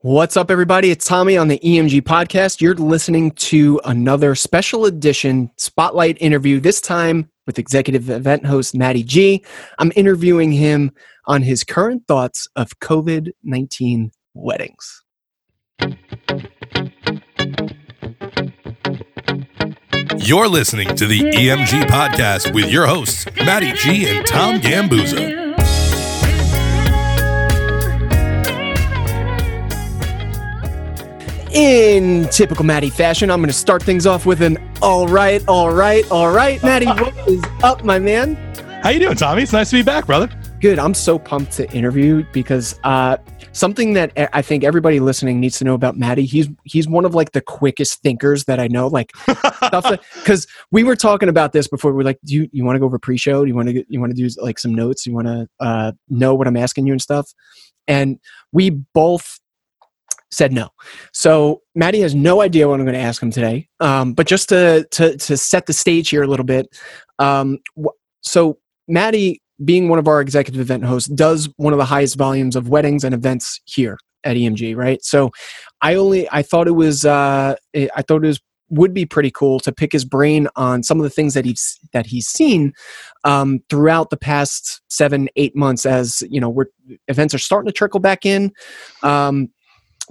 What's up, everybody? It's Tommy on the EMG podcast. You're listening to another special edition spotlight interview, this time with executive event host Matty G. I'm interviewing him on his current thoughts of COVID 19 weddings. You're listening to the EMG podcast with your hosts, Matty G and Tom Gambuzza. In typical Matty fashion, I'm going to start things off with an all right, all right, all right. Matty, what is up, my man? How you doing, Tommy? It's nice to be back, brother. Good. I'm so pumped to interview because uh, something that I think everybody listening needs to know about Matty. He's he's one of like the quickest thinkers that I know. Like stuff because we were talking about this before. We are like, do you you want to go over pre-show? Do you want to you want to do like some notes? You want to uh, know what I'm asking you and stuff? And we both said no. So Matty has no idea what I'm going to ask him today. Um, but just to, to to set the stage here a little bit, um, so Matty, being one of our executive event hosts, does one of the highest volumes of weddings and events here at EMG, right? So I only I thought it was uh, I thought it was would be pretty cool to pick his brain on some of the things that he's that he's seen um, throughout the past seven eight months as you know we're events are starting to trickle back in um,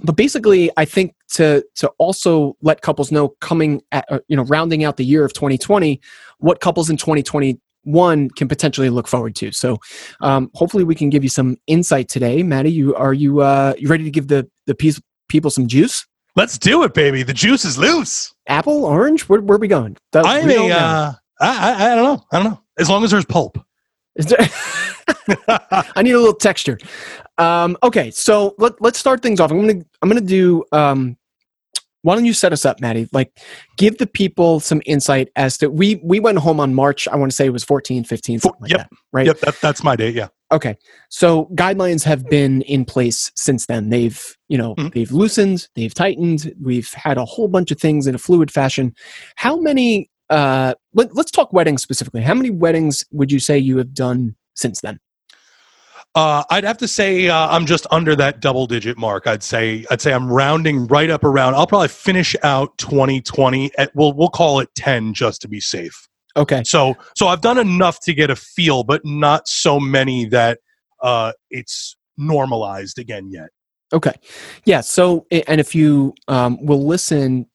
but basically i think to to also let couples know coming at uh, you know rounding out the year of 2020 what couples in 2021 can potentially look forward to. So um, hopefully we can give you some insight today. Matty you are you uh you ready to give the the piece, people some juice? Let's do it baby. The juice is loose. Apple orange? Where, where are we going? I'm a uh, I, I, I don't know. I don't know. As long as there's pulp I need a little texture. Um, okay, so let, let's start things off. I'm gonna I'm gonna do. Um, why don't you set us up, Matty? Like, give the people some insight as to we we went home on March. I want to say it was 14, 15, something like yep. that, right? Yep, that, that's my date. Yeah. Okay, so guidelines have been in place since then. They've you know mm-hmm. they've loosened, they've tightened. We've had a whole bunch of things in a fluid fashion. How many? Uh, let, let's talk weddings specifically. How many weddings would you say you have done since then? Uh, I'd have to say uh, I'm just under that double digit mark. I'd say I'd say I'm rounding right up around. I'll probably finish out 2020 at we'll we'll call it 10 just to be safe. Okay. So so I've done enough to get a feel, but not so many that uh, it's normalized again yet. Okay. Yeah. So and if you um, will listen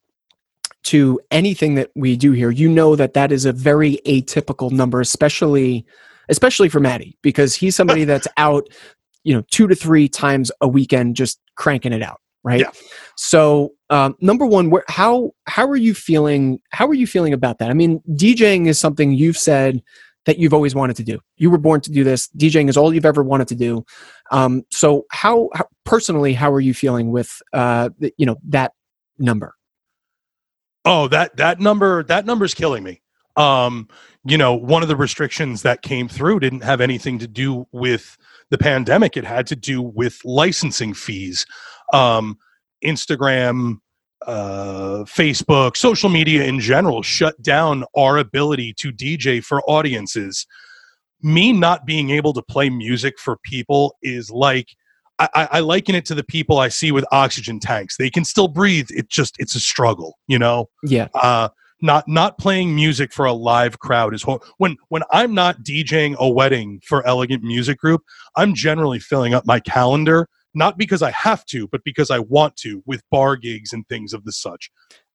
to anything that we do here, you know that that is a very atypical number, especially especially for Matty, because he's somebody that's out, you know, two to three times a weekend just cranking it out. Right. Yeah. So, um, number one, where, how how are you feeling? How are you feeling about that? I mean, DJing is something you've said that you've always wanted to do. You were born to do this. DJing is all you've ever wanted to do. Um, so, how, how, personally, how are you feeling with uh, the, you know that number? Oh, that that number that number's killing me. Um, you know, one of the restrictions that came through didn't have anything to do with the pandemic. It had to do with licensing fees. Um, Instagram, uh, Facebook, social media in general shut down our ability to DJ for audiences. Me not being able to play music for people is like I, I, liken it to the people I see with oxygen tanks. They can still breathe. It just it's a struggle, you know. Yeah. Uh, not not playing music for a live crowd is hor- when when I'm not DJing a wedding for Elegant Music Group, I'm generally filling up my calendar not because I have to, but because I want to with bar gigs and things of the such.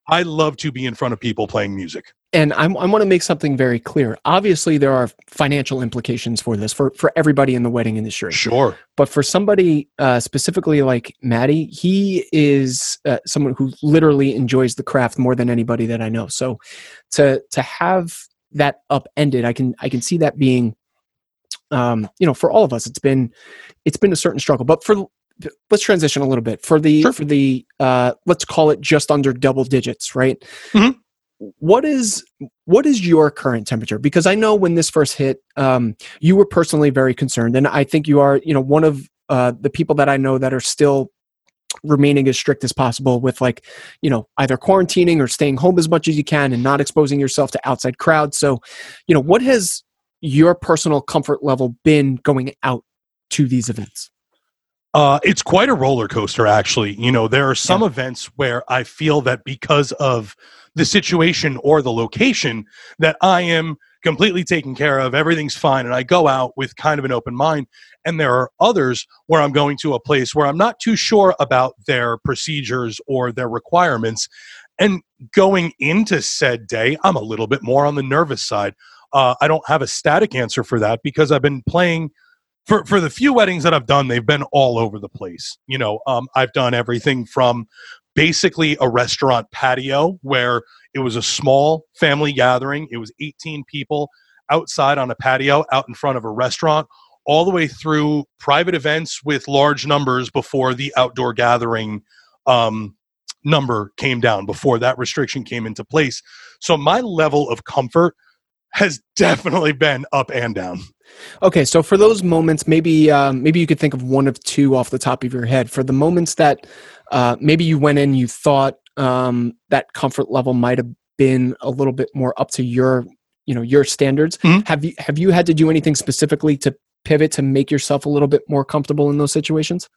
I love to be in front of people playing music. And I'm, i want to make something very clear. Obviously, there are financial implications for this for, for everybody in the wedding industry. Sure. But for somebody uh, specifically like Matty, he is uh, someone who literally enjoys the craft more than anybody that I know. So to to have that upended, I can I can see that being, um, you know, for all of us, it's been it's been a certain struggle. But for let's transition a little bit for the sure. for the uh, let's call it just under double digits, right? Mm-hmm. What is what is your current temperature? Because I know when this first hit, um, you were personally very concerned, and I think you are, you know, one of uh, the people that I know that are still remaining as strict as possible with like you know either quarantining or staying home as much as you can and not exposing yourself to outside crowds so you know what has your personal comfort level been going out to these events Uh, it's quite a roller coaster, actually. You know, there are some yeah. events where I feel that because of the situation or the location, that I am completely taken care of, everything's fine, and I go out with kind of an open mind. And there are others where I'm going to a place where I'm not too sure about their procedures or their requirements. And going into said day, I'm a little bit more on the nervous side. Uh, I don't have a static answer for that because I've been playing for for the few weddings that I've done, they've been all over the place. You know, um, I've done everything from basically a restaurant patio where it was a small family gathering. It was 18 people outside on a patio out in front of a restaurant, all the way through private events with large numbers before the outdoor gathering um, number came down, before that restriction came into place. So my level of comfort has definitely been up and down. Okay, so for those moments, maybe um, maybe you could think of one of two off the top of your head. For the moments that uh, maybe you went in, you thought um, that comfort level might have been a little bit more up to your you know your standards. Mm-hmm. Have you have you had to do anything specifically to pivot to make yourself a little bit more comfortable in those situations?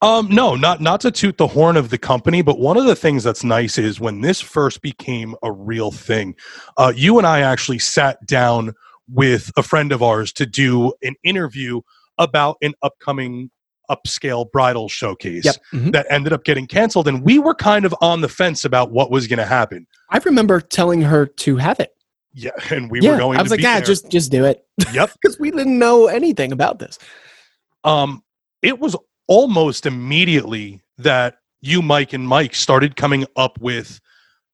Um, no, not not to toot the horn of the company, but one of the things that's nice is when this first became a real thing, uh, you and I actually sat down with a friend of ours to do an interview about an upcoming upscale bridal showcase yep. mm-hmm. that ended up getting canceled and we were kind of on the fence about what was going to happen. I remember telling her to have it. Yeah and we yeah, were going i was like yeah just just do it. Yep. Because we didn't know anything about this. Um it was almost immediately that you, Mike, and Mike started coming up with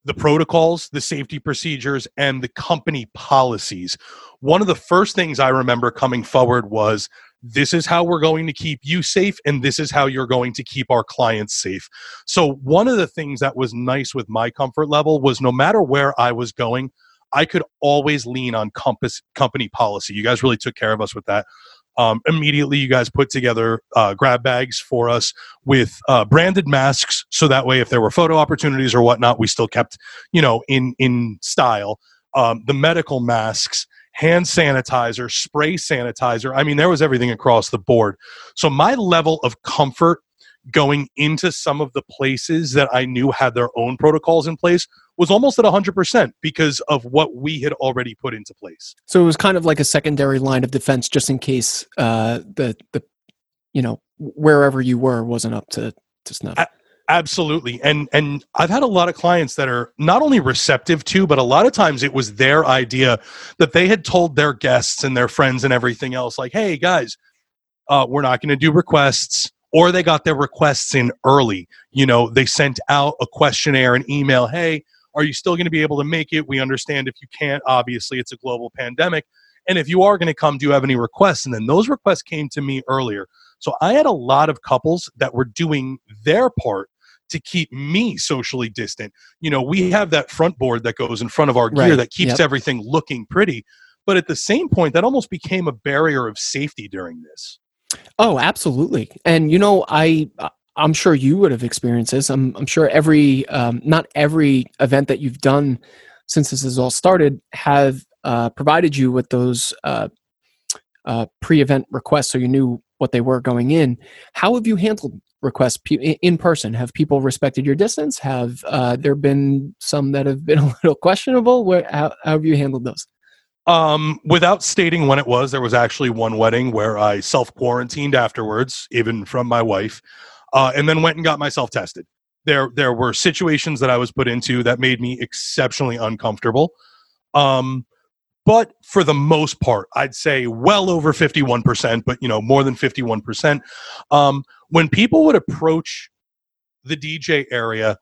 the protocols, the safety procedures, and the company policies. One of the first things I remember coming forward was this is how we're going to keep you safe, and this is how you're going to keep our clients safe. So, one of the things that was nice with my comfort level was no matter where I was going, I could always lean on compass company policy. You guys really took care of us with that. Um, immediately, you guys put together uh, grab bags for us with uh, branded masks, so that way, if there were photo opportunities or whatnot, we still kept, you know, in in style. Um, the medical masks, hand sanitizer, spray sanitizer. I mean, there was everything across the board. So my level of comfort going into some of the places that I knew had their own protocols in place was almost at 100% because of what we had already put into place. So it was kind of like a secondary line of defense just in case uh, the, the, you know, wherever you were wasn't up to, to snuff. Absolutely. And, and I've had a lot of clients that are not only receptive to, but a lot of times it was their idea that they had told their guests and their friends and everything else, like, hey, guys, uh, we're not going to do requests or they got their requests in early. You know, they sent out a questionnaire, an email, hey, are you still going to be able to make it? We understand if you can't, obviously, it's a global pandemic. And if you are going to come, do you have any requests? And then those requests came to me earlier. So I had a lot of couples that were doing their part to keep me socially distant. You know, we have that front board that goes in front of our gear right. that keeps yep. everything looking pretty. But at the same point, that almost became a barrier of safety during this. Oh, absolutely. And you know, I I'm sure you would have experienced this. I'm I'm sure every um, not every event that you've done since this has all started have uh, provided you with those uh, uh, pre-event requests, so you knew what they were going in. How have you handled requests in person? Have people respected your distance? Have uh, there been some that have been a little questionable? Where how, how have you handled those? Um, without stating when it was, there was actually one wedding where I self quarantined afterwards, even from my wife, uh, and then went and got myself tested. There, there were situations that I was put into that made me exceptionally uncomfortable. Um, but for the most part, I'd say well over 51%, but you know, more than 51%. Um, when people would approach the DJ area,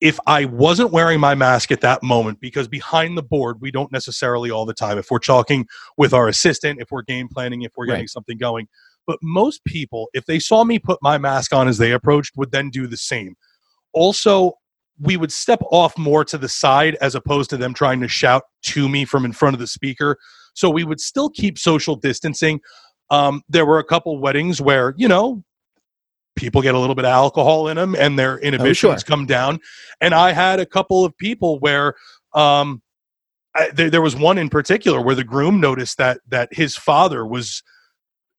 if I wasn't wearing my mask at that moment, because behind the board, we don't necessarily all the time, if we're talking with our assistant, if we're game planning, if we're getting right. something going. But most people, if they saw me put my mask on as they approached, would then do the same. Also, we would step off more to the side as opposed to them trying to shout to me from in front of the speaker. So we would still keep social distancing. Um, there were a couple weddings where, you know, people get a little bit of alcohol in them and their inhibitions oh, sure. come down. And I had a couple of people where um, I, there, there was one in particular where the groom noticed that that his father was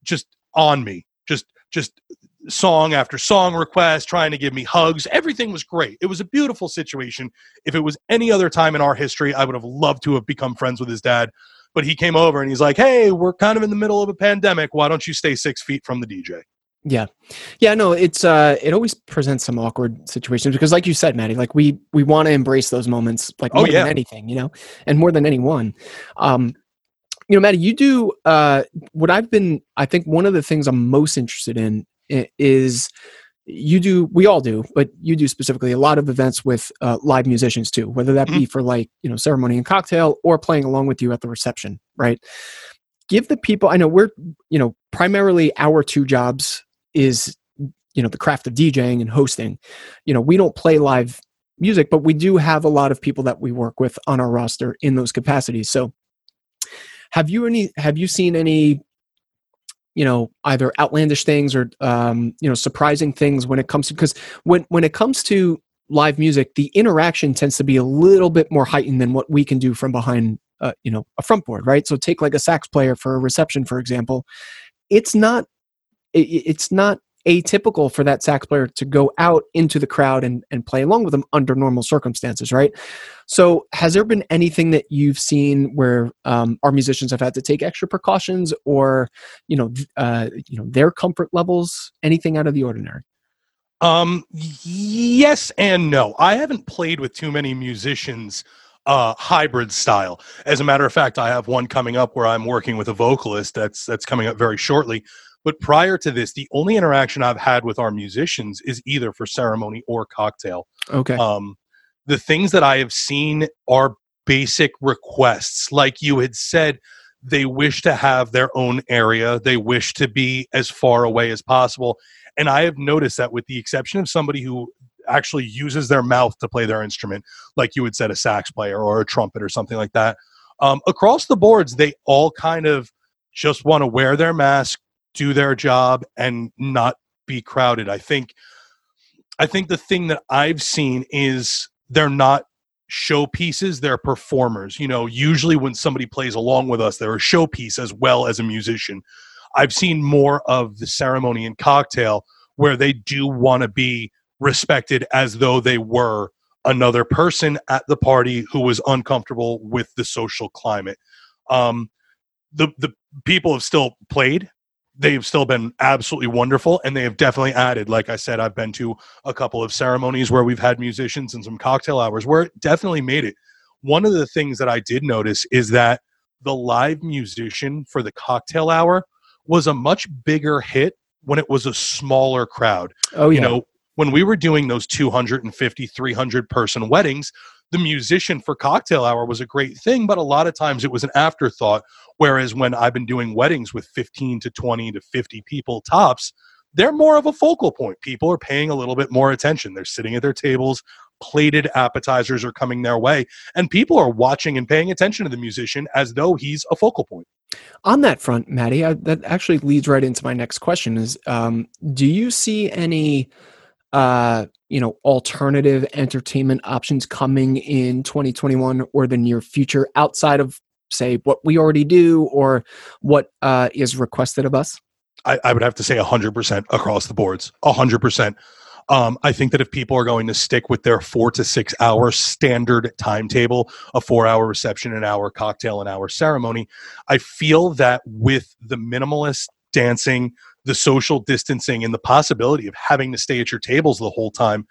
just on me, just just song after song request, trying to give me hugs. Everything was great. It was a beautiful situation. If it was any other time in our history, I would have loved to have become friends with his dad. But he came over and he's like, "Hey, we're kind of in the middle of a pandemic. Why don't you stay six feet from the DJ?" Yeah. Yeah, no, it's uh it always presents some awkward situations because like you said, Matty, like we we want to embrace those moments like Oh, more yeah. than anything, you know, and more than anyone. Um you know, Matty, you do uh what I've been I think one of the things I'm most interested in is you do we all do, but you do specifically a lot of events with uh, live musicians too, whether that be for like, you know, ceremony and cocktail or playing along with you at the reception, right? Give the people I know we're, you know, primarily our two jobs is you know the craft of DJing and hosting. You know, we don't play live music, but we do have a lot of people that we work with on our roster in those capacities. So, have you any? Have you seen any? You know, either outlandish things or um, you know surprising things when it comes to because when when it comes to live music, the interaction tends to be a little bit more heightened than what we can do from behind. Uh, you know, a front board, right? So take like a sax player for a reception, for example. It's not it, it's not atypical for that sax player to go out into the crowd and, and play along with them under normal circumstances, right? So, has there been anything that you've seen where um, our musicians have had to take extra precautions, or you know, uh, you know, their comfort levels, anything out of the ordinary? Um, yes and no. I haven't played with too many musicians uh hybrid style. As a matter of fact, I have one coming up where I'm working with a vocalist that's that's coming up very shortly. But prior to this, the only interaction I've had with our musicians is either for ceremony or cocktail. Okay, Um, the things that I have seen are basic requests. Like you had said, they wish to have their own area, they wish to be as far away as possible. And I have noticed that, with the exception of somebody who actually uses their mouth to play their instrument, like you would said, a sax player or a trumpet or something like that, um, across the boards, they all kind of just want to wear their mask, do their job, and not be crowded. I think I think the thing that I've seen is they're not showpieces, they're performers. You know, usually when somebody plays along with us, they're a showpiece as well as a musician. I've seen more of the ceremony and cocktail where they do want to be respected as though they were another person at the party who was uncomfortable with the social climate. Um, the the people have still played. They've still been absolutely wonderful, and they have definitely added. Like I said, I've been to a couple of ceremonies where we've had musicians and some cocktail hours where it definitely made it. One of the things that I did notice is that the live musician for the cocktail hour was a much bigger hit when it was a smaller crowd oh yeah, you know when we were doing those 250 300 person weddings the musician for cocktail hour was a great thing but a lot of times it was an afterthought. Whereas when i've been doing weddings with 15 to 20 to 50 people tops they're more of a focal point. People are paying a little bit more attention. They're sitting at their tables. Plated appetizers are coming their way and people are watching and paying attention to the musician as though he's a focal point. On that front, Matty, I, that actually leads right into my next question: Is um, do you see any, uh, you know, alternative entertainment options coming in 2021 or the near future outside of, say, what we already do or what uh, is requested of us? I, I would have to say 100% across the boards 100% um, i think that if people are going to stick with their four to six hour standard timetable a four hour reception an hour cocktail an hour ceremony i feel that with the minimalist dancing the social distancing and the possibility of having to stay at your tables the whole time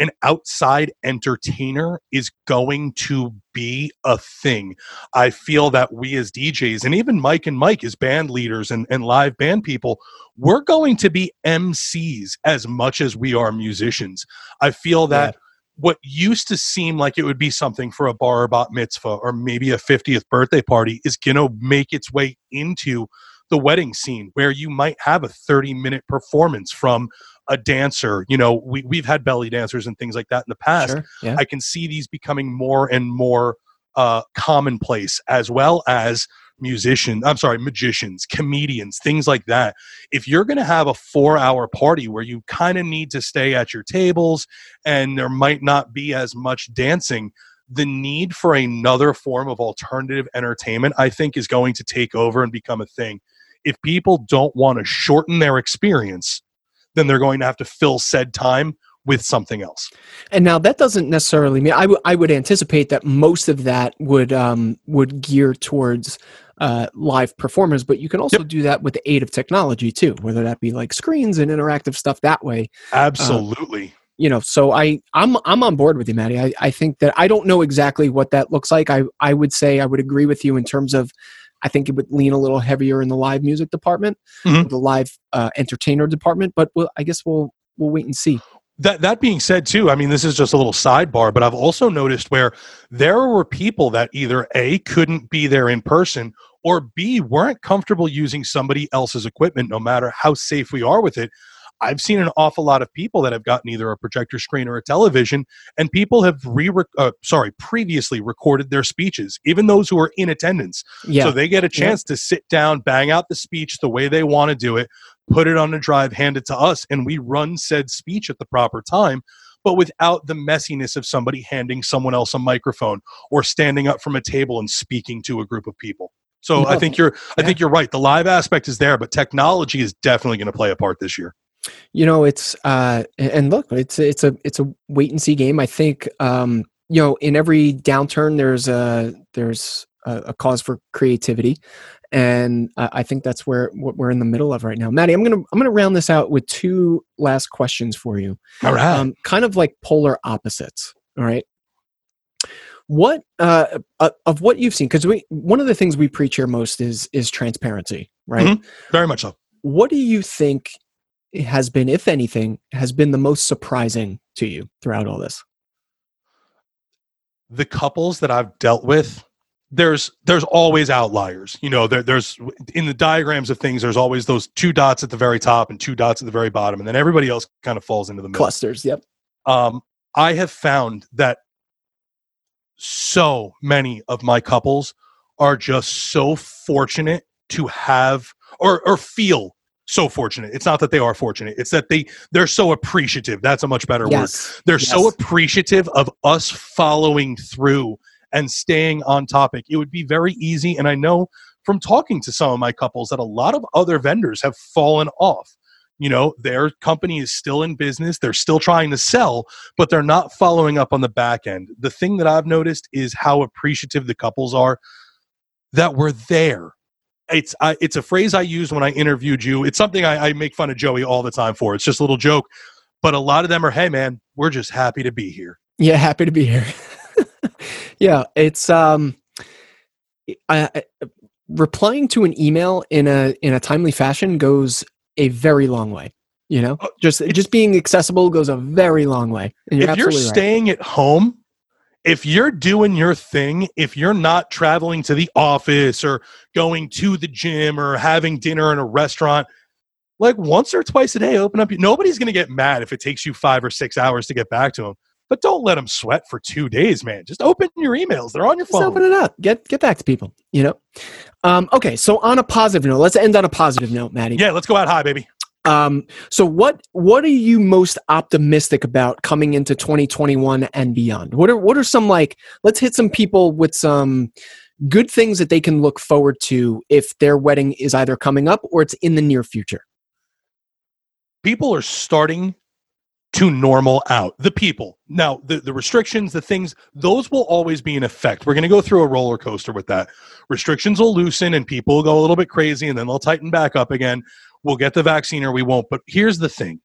an outside entertainer is going to be a thing. I feel that we as DJs and even Mike and Mike as band leaders and, and live band people, we're going to be MCs as much as we are musicians. I feel that what used to seem like it would be something for a bar or bat mitzvah or maybe a 50th birthday party is going to make its way into the wedding scene where you might have a 30 minute performance from a dancer. You know, we, we've had belly dancers and things like that in the past. Sure. Yeah. I can see these becoming more and more uh, commonplace, as well as musicians. I'm sorry, magicians, comedians, things like that. If you're going to have a four hour party where you kind of need to stay at your tables and there might not be as much dancing, the need for another form of alternative entertainment, I think, is going to take over and become a thing. If people don't want to shorten their experience, then they're going to have to fill said time with something else. And now that doesn't necessarily mean I, w- I would anticipate that most of that would um, would gear towards uh, live performers, but you can also Yep. do that with the aid of technology too, whether that be like screens and interactive stuff that way. Absolutely. You know, so I I'm I'm on board with you, Matty. I, I think that I don't know exactly what that looks like. I I would say I would agree with you in terms of I think it would lean a little heavier in the live music department, Mhm. the live uh, entertainer department. But we'll, I guess we'll we'll wait and see. that that being said too i mean this is just a little sidebar but i've also noticed where there were people that either a couldn't be there in person or b weren't comfortable using somebody else's equipment no matter how safe we are with it i've seen an awful lot of people that have gotten either a projector screen or a television and people have re uh, sorry previously recorded their speeches even those who are in attendance Yeah, so they get a chance to sit down, bang out the speech the way they want to do it, put it on a drive, hand it to us, and we run said speech at the proper time, but without the messiness of somebody handing someone else a microphone or standing up from a table and speaking to a group of people. So I think you're I Yeah. think you're right. The live aspect is there, but technology is definitely going to play a part this year. You know it's uh and look it's it's a it's a wait and see game i think um you know in every downturn there's a there's a, a cause for creativity and I, I think that's where what we're in the middle of right now maddie i'm gonna i'm gonna round this out with two last questions for you All right. um kind of like polar opposites all right what uh uh, of what you've seen because we one of the things we preach here most is is transparency right Mhm. Very much so. what do you think has been, if anything, has been the most surprising to you throughout all this? the couples that I've dealt with, there's there's always outliers. You know, there, there's in the diagrams of things, there's always those two dots at the very top and two dots at the very bottom, and then everybody else kind of falls into the middle. Clusters, yep. Um, I have found that so many of my couples are just so fortunate to have or or feel so fortunate. It's not that they are fortunate; it's that they they're so appreciative. That's a much better word they're so appreciative of us following through and staying on topic. It would be very easy. And I know from talking to some of my couples that a lot of other vendors have fallen off. You know, their company is still in business, they're still trying to sell, but they're not following up on the back end. The thing that I've noticed is how appreciative the couples are that we're there. It's I, it's a phrase I used when I interviewed you. It's something I, I make fun of Joey all the time for. It's just a little joke but a lot of them are hey man we're just happy to be here Yeah, happy to be here. yeah, it's um, I, I, replying to an email in a in a timely fashion goes a very long way. You know, Uh, just just being accessible goes a very long way. And you're if you're absolutely right. staying at home if you're doing your thing if you're not traveling to the office or going to the gym or having dinner in a restaurant like once or twice a day open up nobody's going to get mad if it takes you five or six hours to get back to them but don't let them sweat for two days man just open your emails they're on your Just phone open it up. Get get back to people. You know. Um, okay, so on a positive note, let's end on a positive note, Matty. yeah let's go out high baby Um, so what what are you most optimistic about coming into 2021 and beyond? What are what are some like let's hit some people with some good things that they can look forward to if their wedding is either coming up or it's in the near future. people are starting to normal out. The people. Now the, the restrictions the things those will always be in effect. We're going to go through a roller coaster with that. Restrictions will loosen and people will go a little bit crazy and then they'll tighten back up again we'll get the vaccine or we won't but here's the thing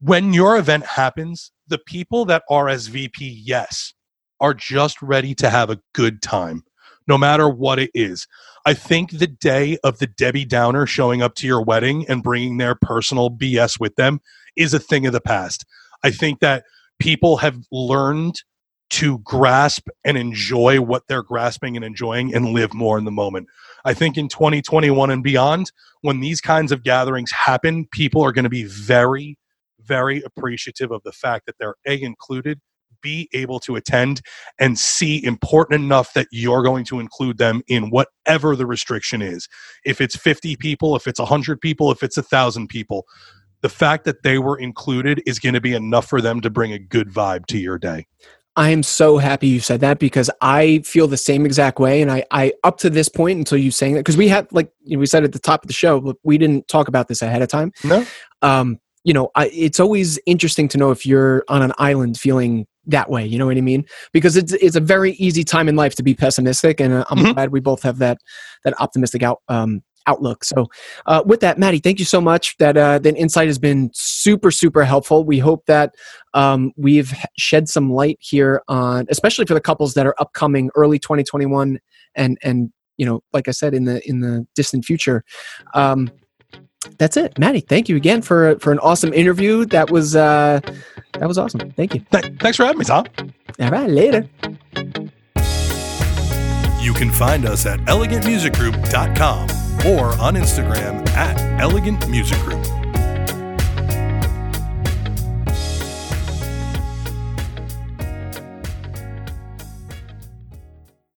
when your event happens the people that rsvp yes are just ready to have a good time no matter what it is I think the day of the Debbie Downer showing up to your wedding and bringing their personal BS with them is a thing of the past. I think that people have learned to grasp and enjoy what they're grasping and enjoying and live more in the moment. I think in 2021 and beyond, when these kinds of gatherings happen, people are going to be very, very appreciative of the fact that they're A, included, B, able to attend, and C, important enough that you're going to include them in whatever the restriction is. If it's 50 people, if it's 100 people, if it's 1,000 people, the fact that they were included is going to be enough for them to bring a good vibe to your day. I am so happy you said that because I feel the same exact way. And I, I up to this point until you saying that, because we had, like you know, we said at the top of the show, but we didn't talk about this ahead of time. No. Um, you know, I, it's always interesting to know if you're on an island feeling that way. You know what I mean? Because it's it's a very easy time in life to be pessimistic, and uh, I'm Mhm. glad we both have that that optimistic out um, outlook. So, uh, with that, Matty, thank you so much. That uh, that insight has been super super helpful. We hope that um, we've shed some light here on, especially for the couples that are upcoming early 2021, and and you know, like I said, in the in the distant future. Um, that's it, Matty. Thank you again for for an awesome interview. That was uh, that was awesome. Thank you. Th- thanks for having me, Tom. All right, later. You can find us at elegantmusicgroup.com or on Instagram at Elegant Music Group.